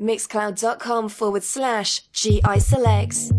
mixcloud.com forward slash GI selects.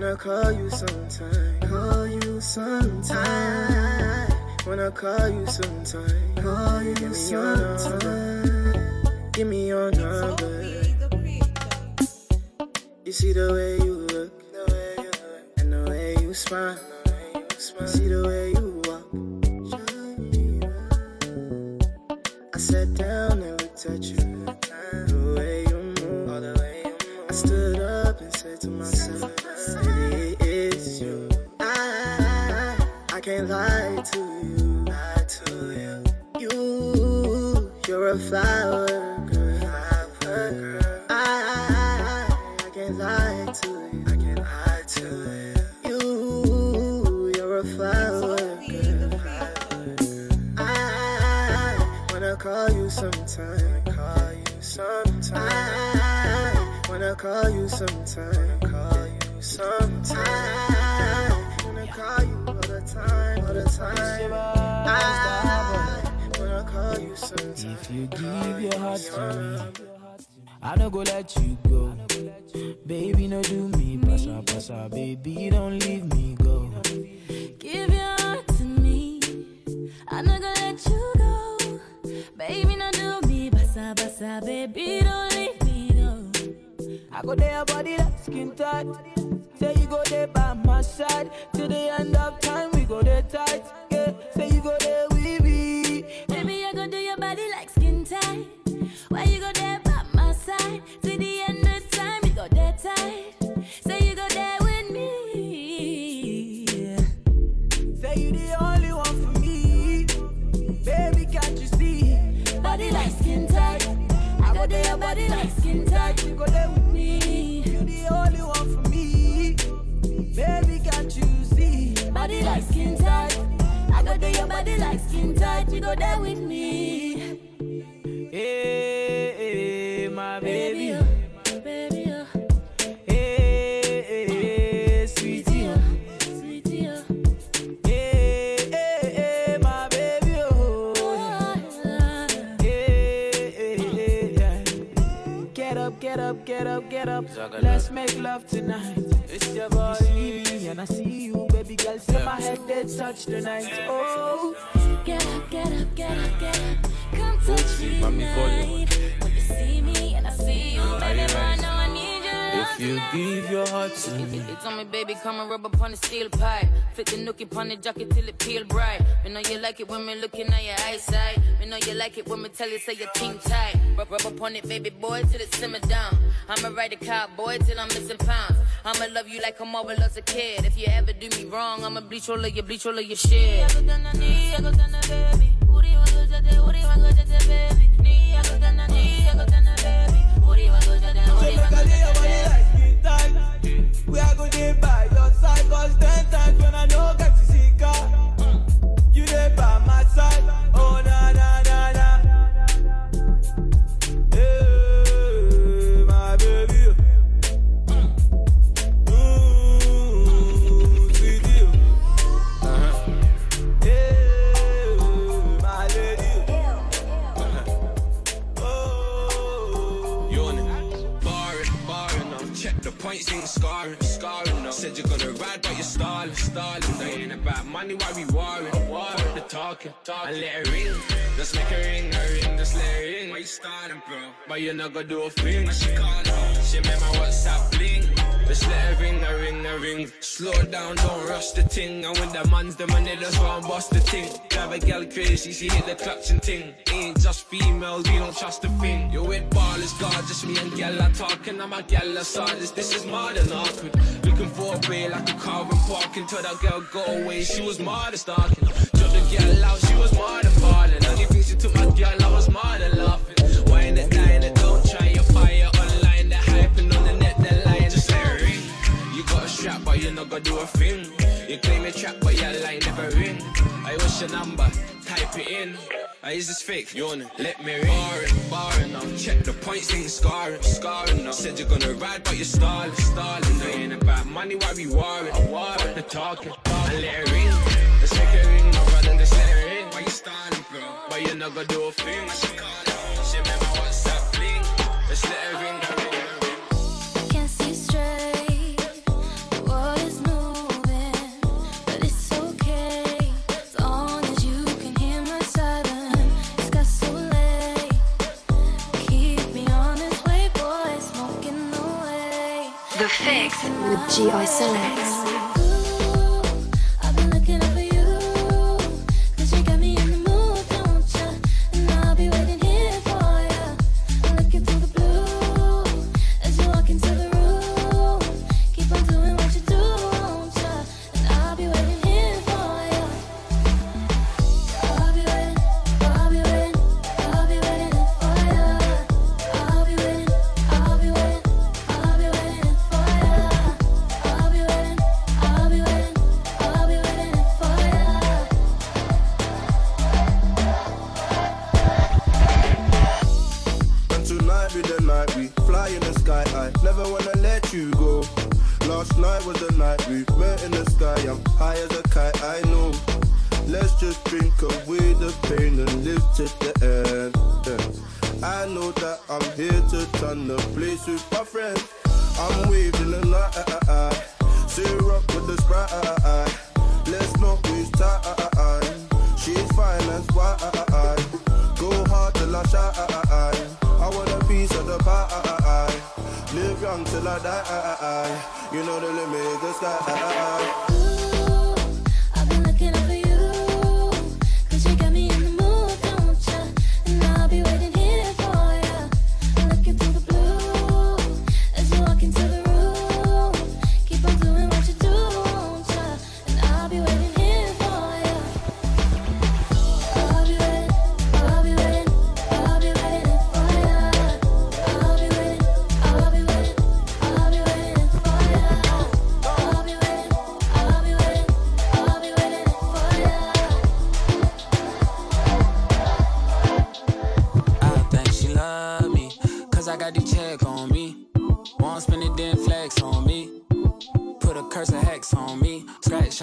Wanna call you sometime, call you sometime. Wanna call you sometime, call you Give sometime. Give me your number. You see the way you look, and the way you smile. You see the way you walk. I sat down and looked at you. The way you move, I stood up and said to myself. can't lie to you. Lie to you. You, you're a flower I, I, can't lie to you. You. you're a flower I, wanna call you sometime. Call you sometime. I, I wanna call you sometime. Call you sometime. Call you time, all the time. I, when I call you sometimes. If you give your heart to me. I don't go let you go. Baby, no do me. Pasa, pasa, baby, don't leave me go. Give your heart to me. I don't go let you go. Baby, no do me. Pasa, pasa, baby, don't leave I go there, body like skin tight. Say you go there by my side. Till the end of time, we go there tight. Yeah, say you go there, we be. Baby, I go do your body like skin tight. Why you go you're there with me. Hey, hey my baby. baby, oh. hey, hey, oh. eh, sweetie, oh. oh hey, hey, oh. my baby, oh. Get up, get up, get up, get up. Let's make love tonight. It's your body, and I see you, baby girl. Say my head, they touch tonight. Oh. Get up, get up, get up. Come touch me. Mami, follow. You give your heart to me. It's on me, baby, come and rub upon the steel pipe. Fit the nookie upon the jacket till it peel bright. Me know you like it when me looking at your eyesight. Me know you like it when me tell you say your team tight. Rub, rub upon it, baby boy, till it simmer down. I'ma ride the cowboy till I'm missing pounds. I'ma love you like a mother loves a kid. If you ever do me wrong, I'ma bleach all of your bleach all of your shit. Baby. We are going to be by your side, cause ten times when I know get talking, talking. And let it ring. Just make it ring, a ring, just let it ring. Why you bro? But you're not gonna do a thing. She call She made my WhatsApp bling. Just let it ring, a ring, a ring. Slow down, don't rush the ting. And when the man's the money, just run bust the ting. Drive a girl crazy, she hit the clutch and ting. Ain't just females, we don't trust a thing. You with ballers, God, just me and gal are talking. I'm a gal of this, is more than awkward. Looking for a way like a car and parking. Till that girl go away, she was more than stalking. Told the girl out, she was more than falling. Only thing she took my girl, I was more than laughing. You're not gonna do a thing. You claim a trap, but your line never ring. I wish your number, type it in. I is this fake? You wanna let me ring? Barring, barring now. Check the points, ain't scarring, scarring now. Said you're gonna ride, but you're stalling, stalling. They ain't about money, why we warring? Warring the talking, and let it ring. Let's make it ring, my brother, let's let it ring. Why you stalling, bro? But you're not gonna do a thing. With GI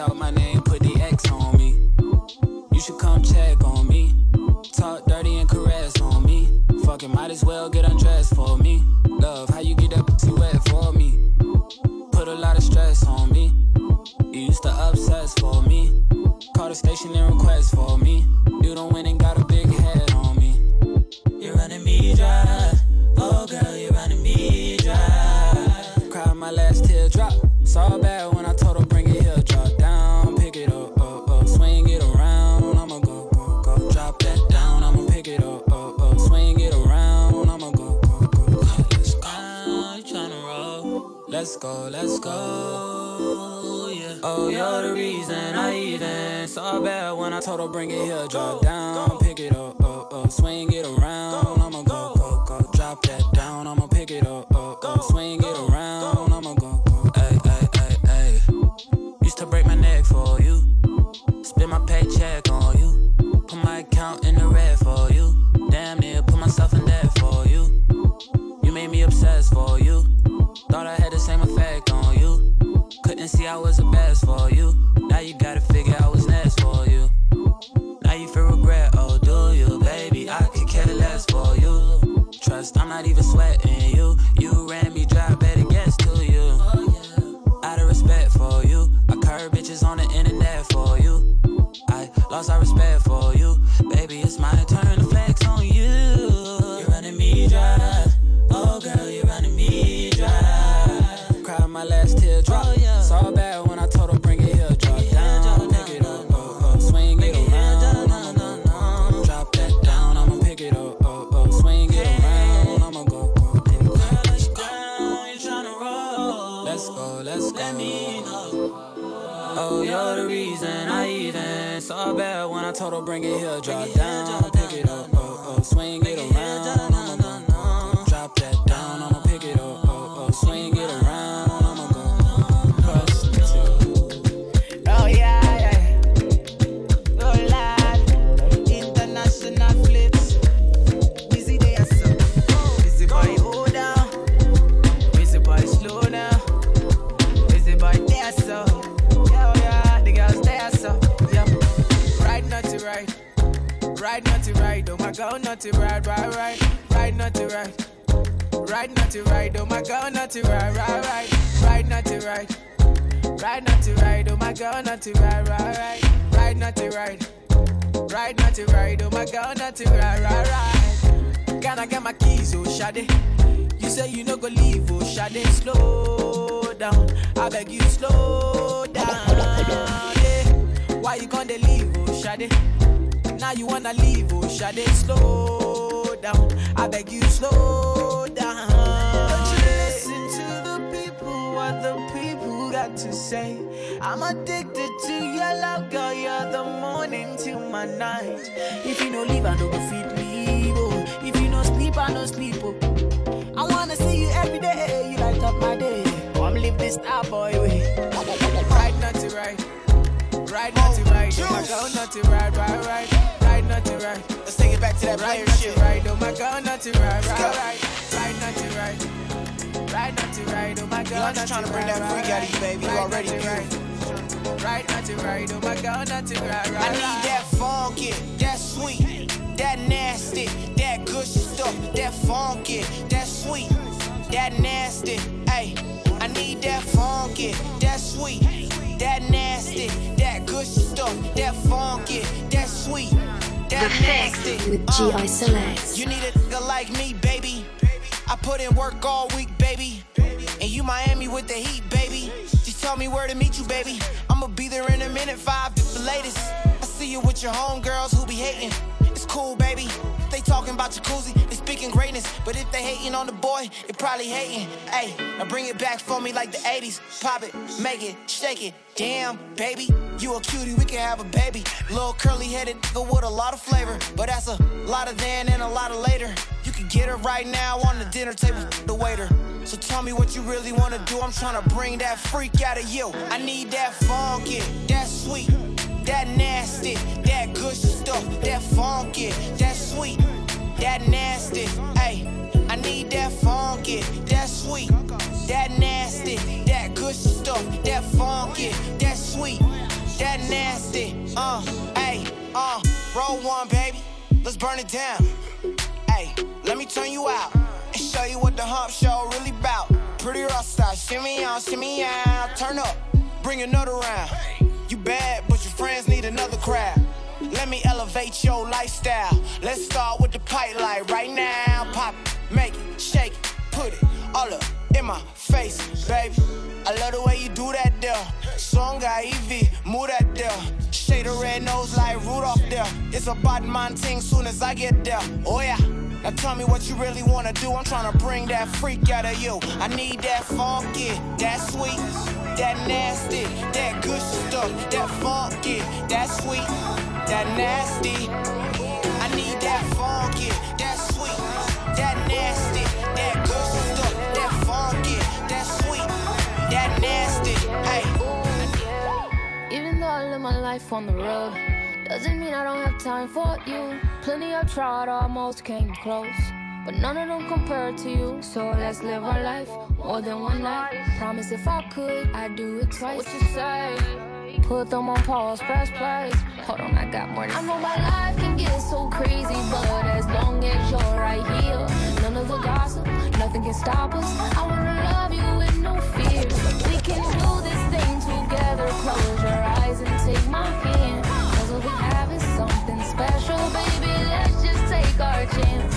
Selects. not lost our respect oh Shade. Slow down, I beg you, slow down. Don't you listen to the people, what the people got to say. I'm addicted to your love, girl. You're the morning till my night. If you no leave, I no go fit leave. Oh. If you no sleep, I no sleep. Oh. I wanna see you every day. You light up my day. Oh, Come live this star boy way. Right, not to right. Right, not to. Oh my God, not to right, right, right. Right, not to right. Let's take it back to that player shit. right. Oh my God, not to right, right, right. Right, not to right. Right, not to right. Oh my God, I'm just trying to bring that freak out of you, baby. You already beautiful. right. Right, not to right. Oh my God, not to right, right. I need that funky, that sweet, that nasty, that good stuff, that funky, that sweet, that nasty. Hey, I need that funky, that sweet, that nasty, that good stuff, that funky, that sweet, that nasty. With Uh, GI Selects. You need a nigga like me, baby. I put in work all week, baby. And you Miami with the heat, baby. Just tell me where to meet you, baby. I'ma be there in a minute, five at the latest. I see you with your homegirls who be hating. It's cool, baby. They talking about jacuzzi, they speaking greatness. But if they hating on the boy, they probably hating. Hey, now bring it back for me like the 80s. Pop it, make it, shake it. Damn, baby, you a cutie, we can have a baby. Little curly headed nigga with a lot of flavor. But that's a lot of then and a lot of later. You can get her right now on the dinner table, the waiter. So tell me what you really wanna do. I'm trying to bring that freak out of you. I need that funky, that sweet, that nasty, that good stuff, that funky, that sweet, that nasty. Hey, I need that funky, that sweet, that nasty, that good stuff, that funky, that sweet, that nasty. Uh, hey, uh, roll one, baby. Let's burn it down. Hey, let me turn you out and show you what the hump show really bout. Pretty style, shimmy on, shimmy out. Turn up, bring another round. Bad, but your friends need another crowd. Let me elevate your lifestyle. Let's start with the pipe light right now. Pop it, make it, shake it, put it all up in my face, baby. I love the way you do that there. Song got EV, move that there. Shade of red nose like Rudolph there. It's a bottom man thing soon as I get there. Oh yeah. Now tell me what you really wanna do. I'm tryna bring that freak out of you. I need that funky, that sweet, that nasty, that good stuff, that funky, that sweet, that nasty. I need that funky, that sweet, that nasty, that good stuff, that funky, that sweet, that nasty. Hey. Even though I live my life on the road, doesn't mean I don't have time for you. Plenty I've tried, almost came close. But none of them compare to you. So let's live our life more than one night. Promise if I could, I'd do it twice. What you say? Put them on pause, press play. Hold on, I got more to I know my life can get so crazy, but as long as you're right here, none of the gossip, nothing can stop us. I wanna love you with no fear. We can do this thing together. Close your souvenir special, baby. Let's just take our chance.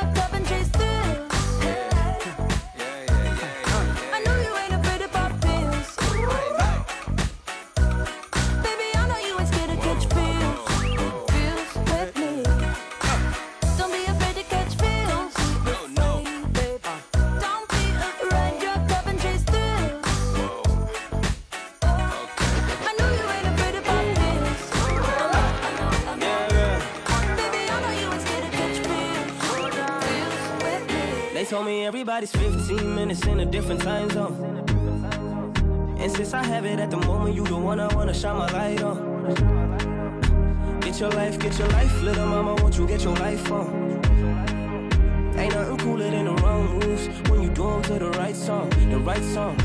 15 minutes in a different time zone. And since I have it at the moment, you the one I wanna shine my light on. Get your life, get your life, little mama, won't you get your life on? Ain't nothing cooler than the wrong moves when you do do 'em to the right song, the right song.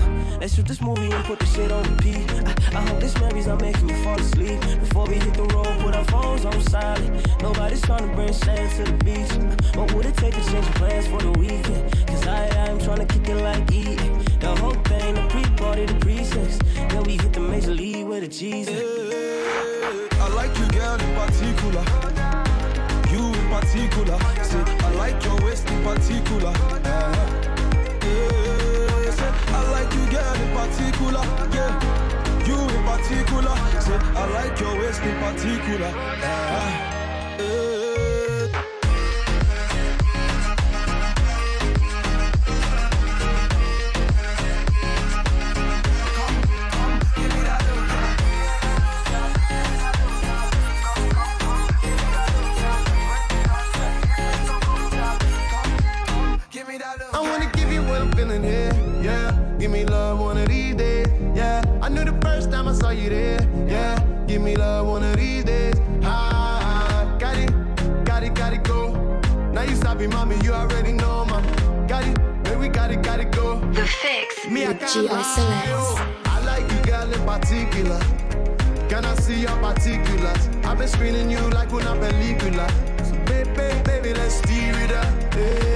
Let's shoot this movie and put the shit on repeat. I, I hope this memories are making you fall asleep. Before we hit the road, put our phones on silent. Nobody's trying to bring sand to the beach. What would it take to change plans for the weekend? Cause I, I'm trying to kick it like eating. The whole thing, the pre-party, the pre-sex. Then we hit the major league with a Jesus. I like you, girl, in particular. You in particular. Say, I like your waist in particular. Uh-huh. Particular. Yeah, you in particular. Say, I like your waist in particular. Yeah. Yeah. Give me love one of these time I saw you there, yeah. Give me love one of these days, ah. Got it, got it, got it, go. Now you stopping, mommy, you already know, ma. Got it, man, we got it, got it, go. The Fix Me, I with can't G.I. I like you, girl, in particular. Can I see your particulars? I've been screening you like una película. So, baby, baby, let's steer it up, yeah.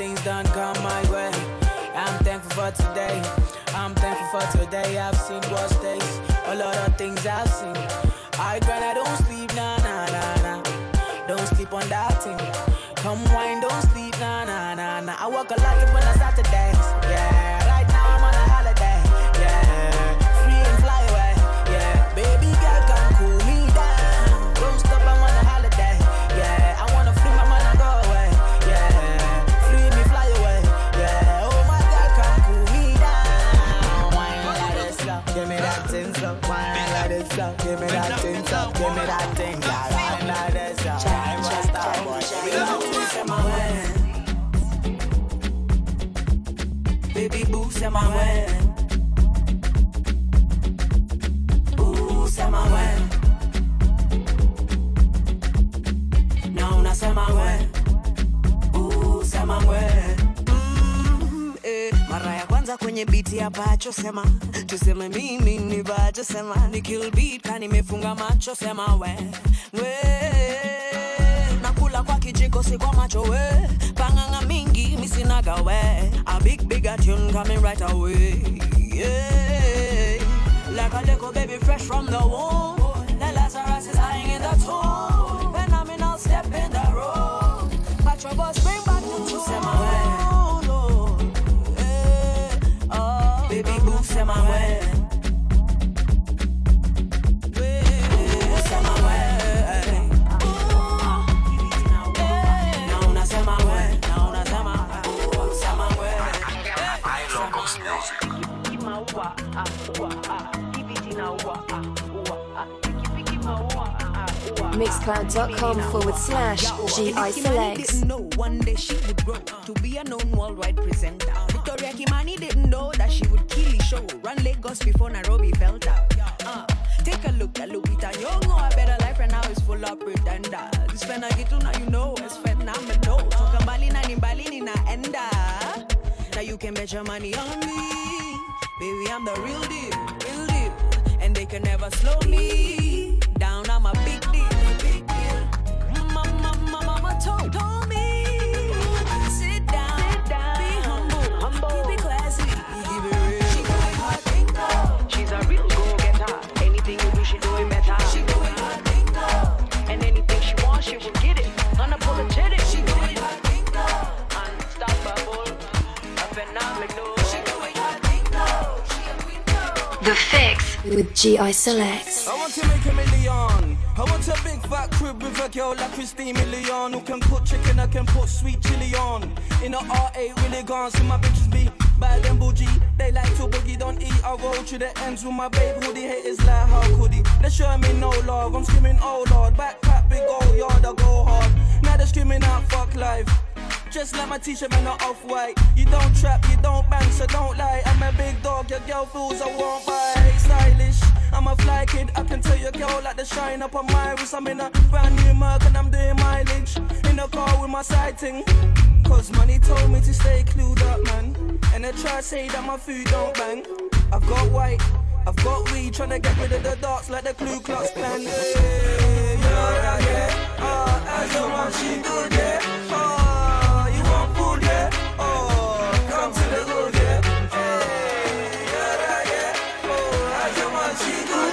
Things done come my way. I'm thankful for today. I'm thankful for today. I've seen worse days. A lot of things I've seen. I grind, I don't sleep, nah, nah, nah, nah. Don't sleep on that thing. Come wine, don't sleep, nah, nah, nah, nah. I work a lot when I start pacho sema. Tuseme mimi ni bacho sema. Ni kill beat ka nimefunga macho sema we. We nakula kwa kijiko si kwa macho we. Panganga mingi misinaga we. A big bigger tune coming right away. Yeah. Like a little baby fresh from the womb Mixcloud.com forward slash GI Selects. know one day she would grow to be a known worldwide presenter. Victoria Kimani didn't know that she would kill the show, run Lagos before Nairobi felt out. Uh, take a look at Lupita Nyong'o, better life right now is full of pretenders. This now you know it's phenomenal. Toka mbali na ni mbali ninaenda. Now you can bet your money on me, baby I'm the real deal, real deal, and they can never slow me down. I'm a big with GI Selects. I want to make a million. I want a big fat crib with a girl like Christine who can cook chicken, I can put sweet chili on. In a R8 really gone, so my bitches be bad and bougie. They like to boogie, don't eat. I roll to the ends with my babe hoodie. Haters like how could he? They me no love. I'm screaming, oh lord. Backpack, big old yard, I go hard. Now they're screaming out, fuck life. Just like my t-shirt, man, not off-white. You don't trap, you don't bang, so don't lie. I'm a big dog, your girl fools I won't buy. Stylish, I'm a fly kid. I can tell your girl like the shine up on my wrist. I'm in a brand new Merc and I'm doing mileage. In a car with my sighting. Cause money told me to stay clued up, man. And they try to say that my food don't bang. I've got white, I've got weed, trying to get rid of the darks like the Ku Klux Klan. Yeah, yeah, yeah. Ah, good, yeah. Your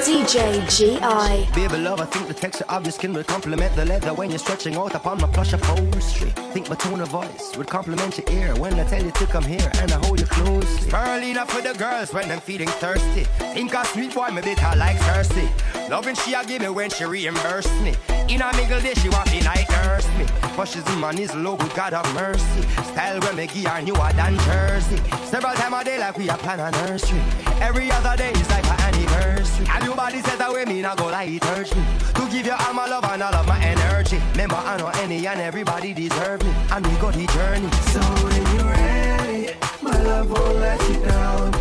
DJ GI. Baby love, I think the texture of your skin will complement the leather when you're stretching out upon my plush upholstery. Think my tone of voice would complement your ear when I tell you to come here and I hold you closely. enough for the girls when I'm feeling thirsty. Think a sweet boy, me bitter like Cersei. Loving she a give me when she reimburse me. In a mingle day, she want me night nurse me. Pushes in my knees low, good God have mercy. Style when me her newer than Jersey. Several time a day like we a plan a nursery. Every other day is like an anniversary. And your body set away me, not go like it hurts me. To give you all my love and all of my energy. Remember, I know any and everybody deserve me. And we got the journey. So when you're ready, my love won't let you down.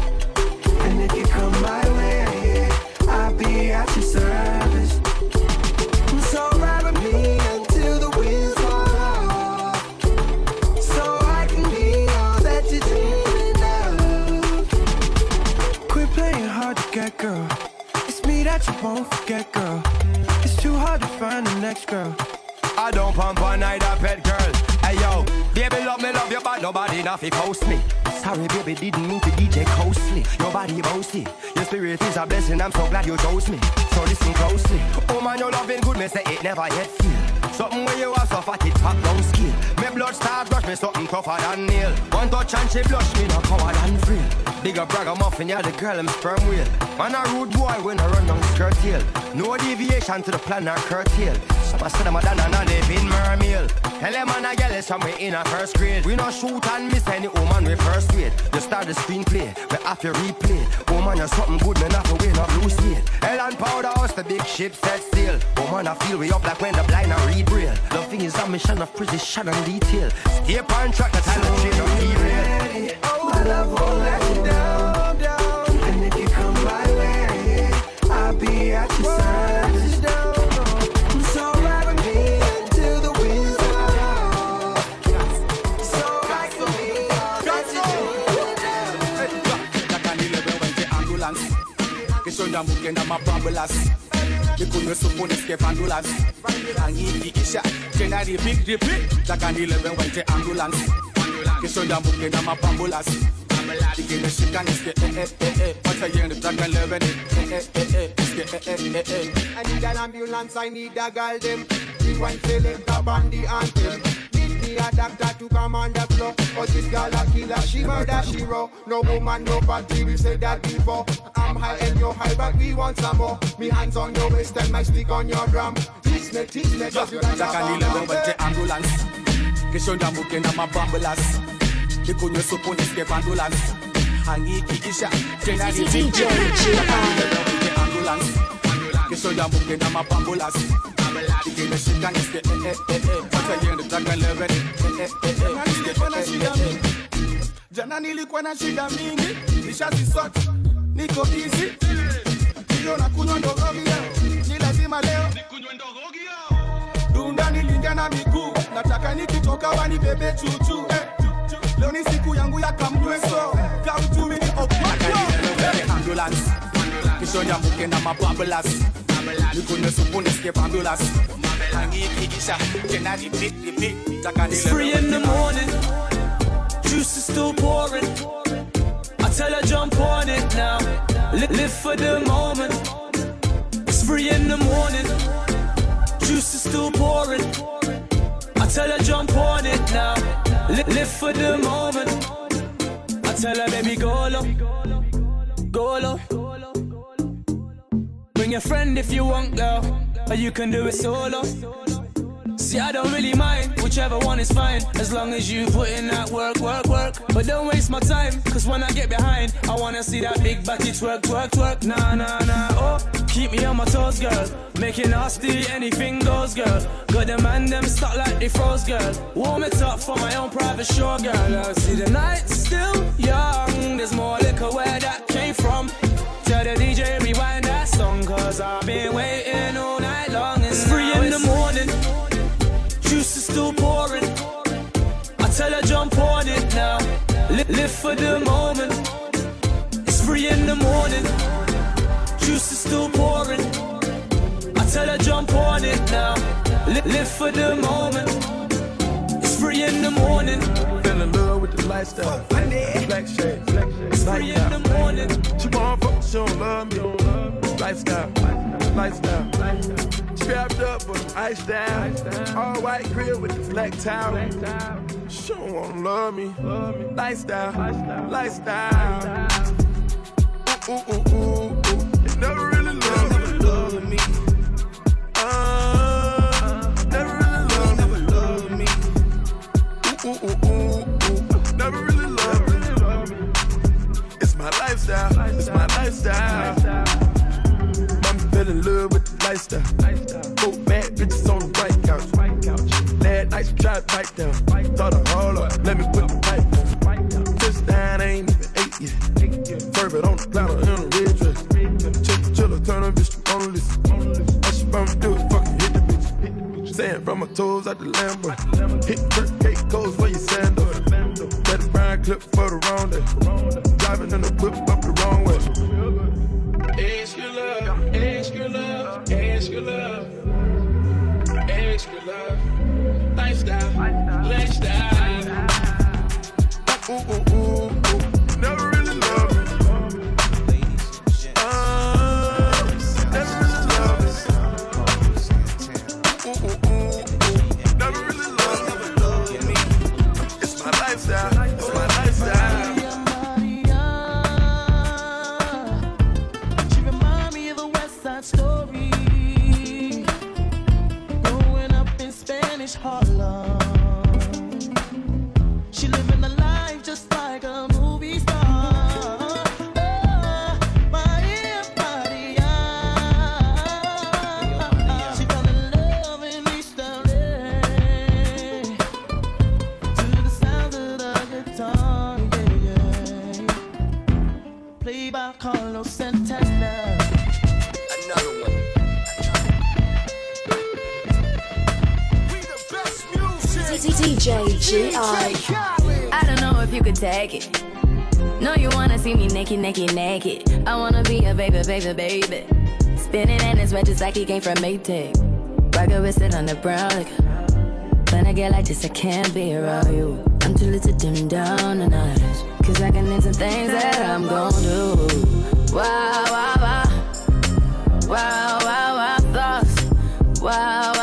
And if you come my way, I'll be at your service. So ride with me until the can get, girl. That you won't forget, girl. It's too hard to find the next girl. I don't pump on either pet girl. Hey yo, baby love me, love you, but nobody nothing post me. Sorry, baby, didn't mean to DJ costly. Your body bossy, your spirit is a blessing. I'm so glad you chose me. So listen closely. Oh man, your loving good, me say it never yet feel. Something where you are so fat, it top down skill. Me blood start rush me something tougher than nail. One touch and she blush me, no coward than frail. Bigger bragger muffin, yeah, the girl I'm sperm wheel. Man a rude boy when I run down skirt tail. No deviation to the plan or curtail. Some I say them a done and a live in Mermill. Tell them man a girl we in a first grade. We no shoot and miss any woman we first rate. You start the screenplay, we have to replay. Woman, you're something good, man, have to win a blue state. Hell and powder house, the big ship set sail. Woman, I feel we up like when the blind are read braille. Loving is a mission of precision and detail. Stay on track, the time to train on derail. Oh, love won't let you down. And if you come my way, I'll be at your side. So ride with me until the are. So ride with me, ambulance repeat mukenda mapambulas Dikene shika neske eh eh eh eh Wata yende takan lebe ne eh eh eh eh Neske eh eh eh eh I need an ambulance, I need a girl them. The one select a bandy anthem. Need me a doctor to come on the floor. But this girl a killer, she murder, she raw. No woman, no body, we said that before. I'm high and you're high, but we want some more. Me hands on your waist and my stick on your drum. Teach me, teach me, just you like Takani lebe wente ambulance Kishonda mukenda mapambulas Mikunywe supu nescape ambulance Angiki isha Kena repeat DJ repeat Takani lebe wente ambulance Kishonda mukenda mapambulas Dikene shika neske eh eh eh eh. Wata yende takan lebe ne eh eh eh. Eh Neske eh eh eh eh Jana nilikuwa na shida mingi, nishazisort, niko easy. Hiyo na kunywa ndogogi leo, ni lazima leo dunda nilingia na miguu, nataka nikitoka wanibebe chuchu. Eh, ambulance Kishonda mukenda mapambulas Mikunywe supu nescape ambulance Angiki isha Kena repeat repeat Takani It's three in the morning, juice is still pouring. I tell her jump on it now, live for the moment. It's three in the morning, juice is still pouring. I tell her jump on it now, live for the moment. I tell her baby go low, go low. Bring a friend if you want, girl, or you can do it solo. See, I don't really mind, whichever one is fine. As long as you put in that work, work, work. But don't waste my time, cause when I get behind, I wanna see that big body twerk, twerk, twerk. Nah, nah, nah, oh, keep me on my toes, girl. Make it nasty, anything goes, girl. Got the man, them stuck like they froze, girl. Warm it up for my own private show, girl. I see the night's still young, there's more liquor where that from. Tell the DJ rewind that song, cause I've been waiting all night long. It's three in the morning juice is still pouring. I tell her jump on it now, live for the moment. It's three in the morning, juice is still pouring. I tell her jump on it now, live for the moment. It's three in the morning, Fell in love with the lifestyle. Black shade, black shade. it's three in the morning. She want fuck, she don't love me. Lifestyle, lifestyle. Strapped up, but iced down. All white grill with the black towel. She don't wanna love me. Lifestyle, lifestyle. Ooh, ooh, ooh, ooh. You never really love me. Uh, never really love me. Ooh, ooh, ooh, lifestyle. It's my lifestyle. Mama fell in love with the lifestyle. Four bad bitches on the white couch. Last night she tried to bite down. Thought I hold up, let me put the pipe down. Touchdown, ain't even eight yet. Serve it on the platter in a red dress. Chill, chill, turn a bitch to on list. All she me do is fucking hit the bitch. Sand from my toes out the Lambo. Hit Kirk cake goes for your sandal. Let the brown clip for the day. Driving in the whip Lifestyle, lifestyle. Ooh, ooh, ooh. DJ I don't know if you could take it. No, you wanna see me naked, naked, naked. I wanna be a baby, baby, baby. Spinning in his red just like he came from Maytag. Rocket with it on the brown. Like, when I get like this, I can't be around you. I'm too little to dim down the night. Cause I can name some things that I'm gon' do. Wow, wow, wow. Wow, wow, wow, thoughts. Wow.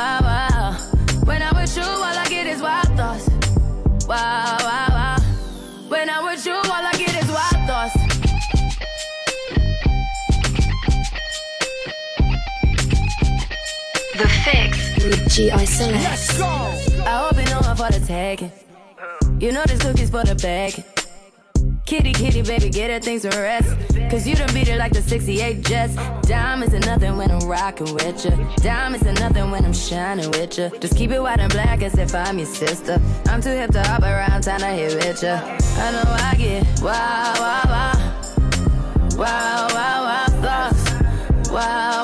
GI Select. I hope you know I'm for the tagging. You know this cookie's for the bag. Kitty, kitty, baby, get her things to rest. Cause you done beat it like the 68 Jets. Diamonds are nothing when I'm rocking with you. Diamonds are nothing when I'm shining with you. Just keep it white and black as if I'm your sister. I'm too hip to hop around town to hit with you. I know I get wow, wow, wow. Wow, wow, wow, thoughts. Wow.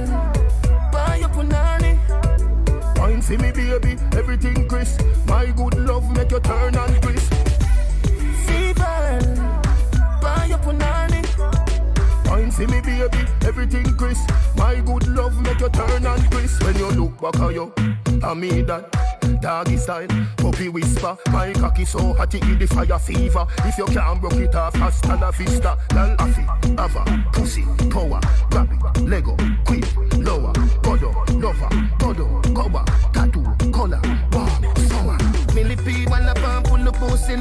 Wine for me, baby, everything crisp. My good love make you turn and crisp. Fever, buy your punani. Wine for me, baby, everything crisp. My good love make you turn and crisp. When you look back at you, I mean that. Doggy style, puppy whisper. My cocky so hot it the fire fever. If you can't broke it off, hasta la vista. Lal afi, ava, pussy, power, grab it, Lego, quick, lower, godo, lover,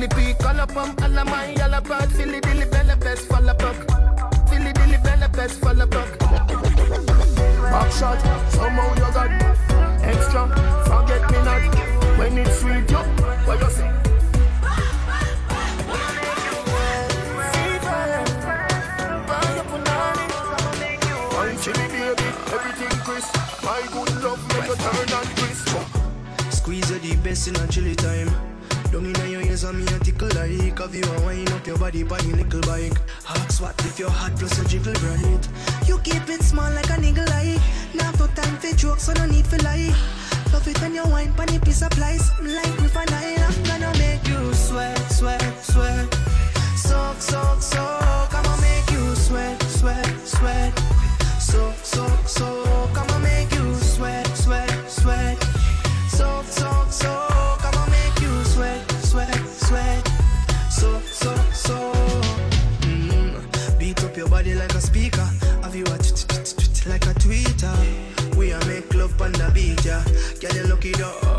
up, pull silly pea, color pump, all of my yellow bird, silly dilly bella best, follow puck. Silly dilly bella best, follow puck. Back shot, somehow you got extra. Forget me not when it's sweet. You, what you say? Me, baby, everything crisp. My good love make turn and crisp. Squeeze the best in a chilly time. Down in your ears and me a tickle like of you a wind up your body by your little bike? Hot sweat if your heart hot plus a jiggle bright. You keep it small like a niggle eye Now for time for jokes so no need for lie. Love it when you wine pan piece of lies. Like with an eye I'm gonna make you sweat, sweat, sweat. Soak, soak, soak I'ma make you sweat, sweat, sweat. Soak, soak, soak pa' la villa, que allá lo quiero.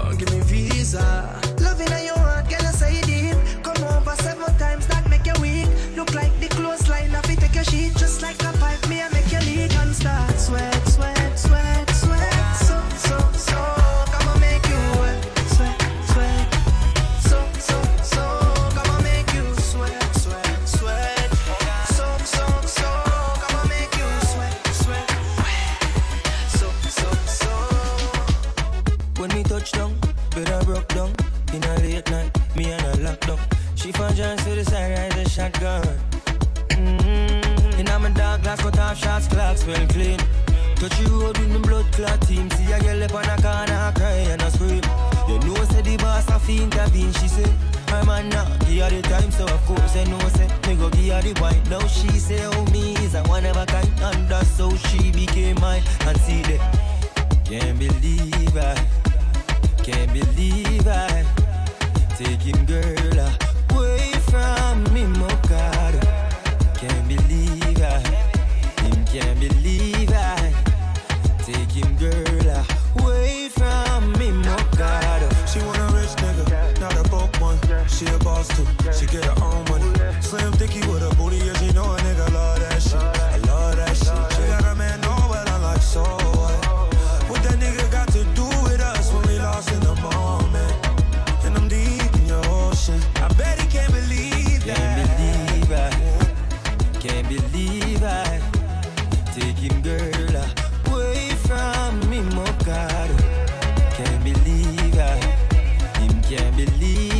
believe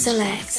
Select.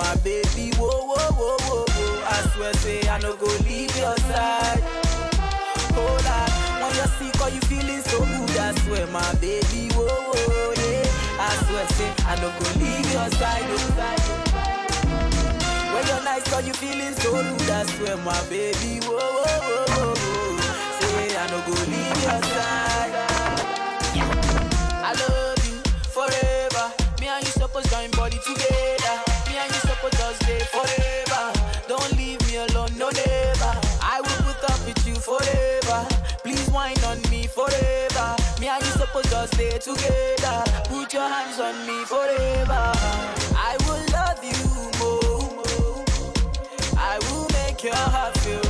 my baby. Whoa, whoa, whoa, whoa, whoa. I swear, say, I no go leave your side. Hold on. When you're sick or you feeling so good, I swear, my baby. Whoa, whoa, yeah. I swear, say, I no go leave your side. Oh. When you're nice or you feeling so good. I swear, my baby. Whoa, whoa, whoa, whoa, whoa. Say, I no go leave your side. I love you forever. Me and you supposed to join body together. forever. Me and you supposed to stay together. Put your hands on me forever. I will love you more. I will make your heart feel.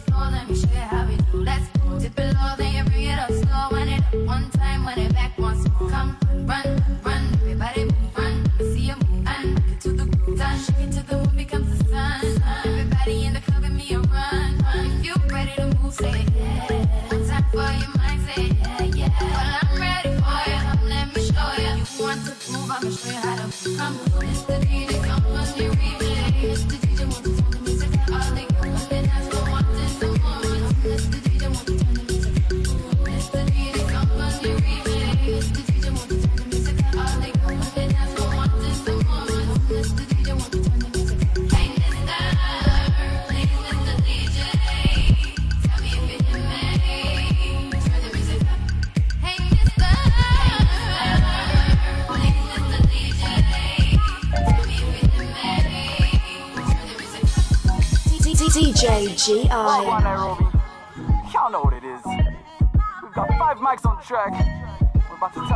J-G-I. Nairobi. Y'all know what it is. We've got five mics on track.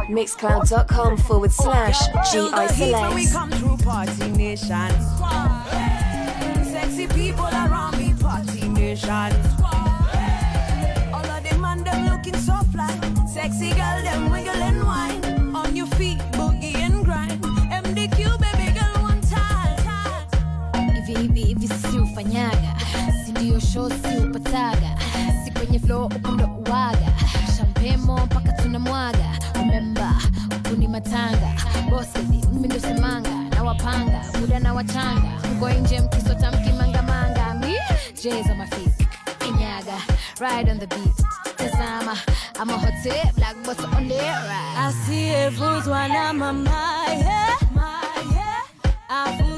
Mixcloud.com forward slash GI Select. We come through Party Nation. Sexy people around me, Party Nation. All of them and them looking so fly. Sexy girl, them with hiyo shosi upataga si kwenye flo upande uwaga shampemo mpaka tunamwaga remember upuni matanga boskezi mimi ndo semanga na wapanga muda na wachanga huko nje mkisota mkimangamanga mi jeza mafisi kinyaga ride on the beat I'm a hot tip, like what's on the ride? I see a fools while I'm on my head. My head. I'm.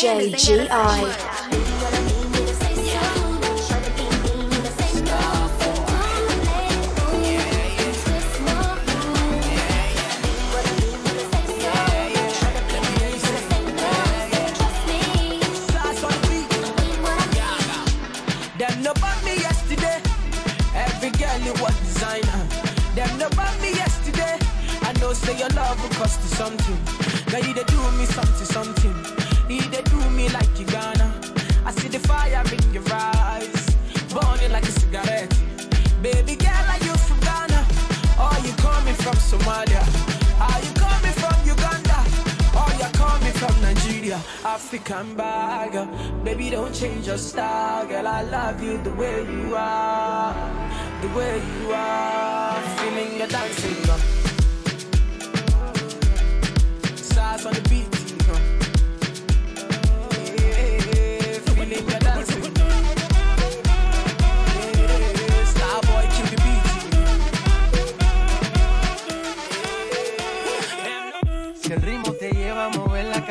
JGI. to come by, girl. Baby, don't change your style, girl. I love you the way you are, the way you are. Feeling a dancing, girl. Size on the beat.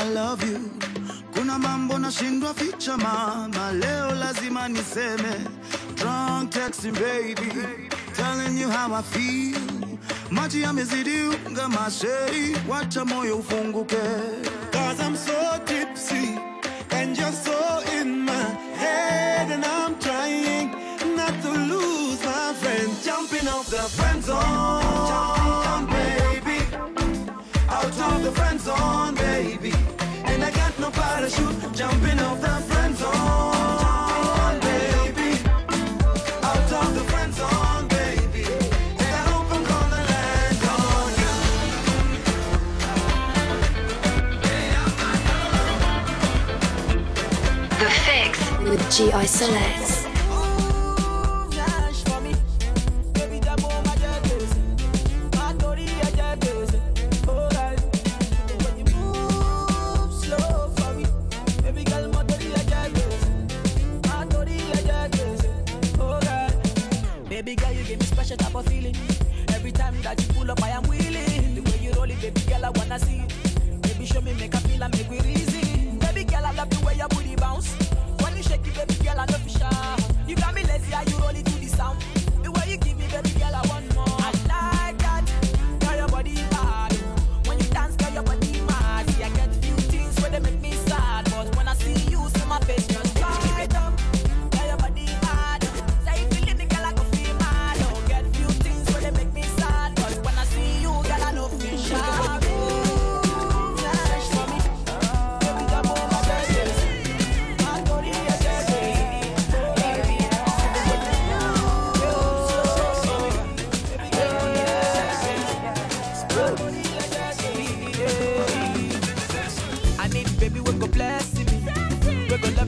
I love you. Kuna mambo nashindwa ficha mama, leo lazima niseme. Drunk texting baby, telling you how I feel. Maji yamezidi unga masheri, wacha moyo ufunguke. Cause I'm so tipsy and you're so in my head and I'm trying not to lose my friend. Jumping off the friend zone, baby. Friend zone, baby. And I got no parachute. Jumping off the friend zone, baby. Out of the friend zone, baby. And I hope I'm gonna land on you. The Fix with GI Selects. You give me special type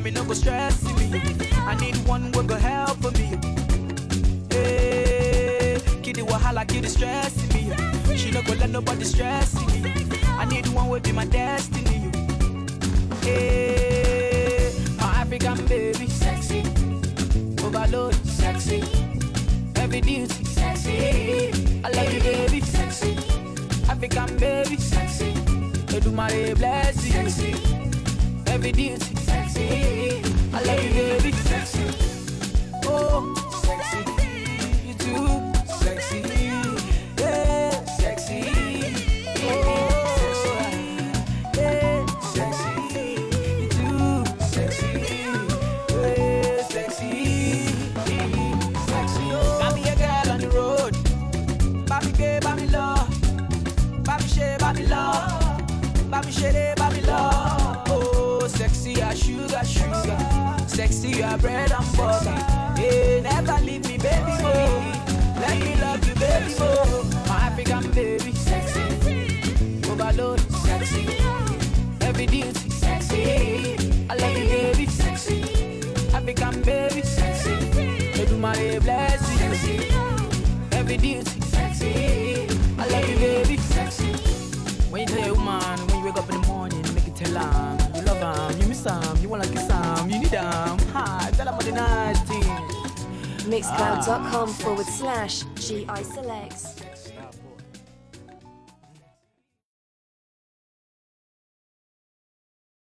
love me, no go stress me. I need one we go help for me. Eh, hey, kitty wahala, kitty stress me. She no go let nobody stress me. I need one will be my destiny. Hey, my African baby, sexy, overload, sexy, every duty, sexy. I love you, baby, sexy, African baby, sexy. Edumare bless you, sexy, every duty, sexy. I love you, baby, sexy. Oh, sexy, Duty, sexy. I love you, baby, sexy. When you tell your woman, when you wake up in the morning, make it tell her you love her, you miss her, you wanna kiss her, you need her. Hi, tell her about the nice thing. Mixcloud.com ah. forward slash GI Selects.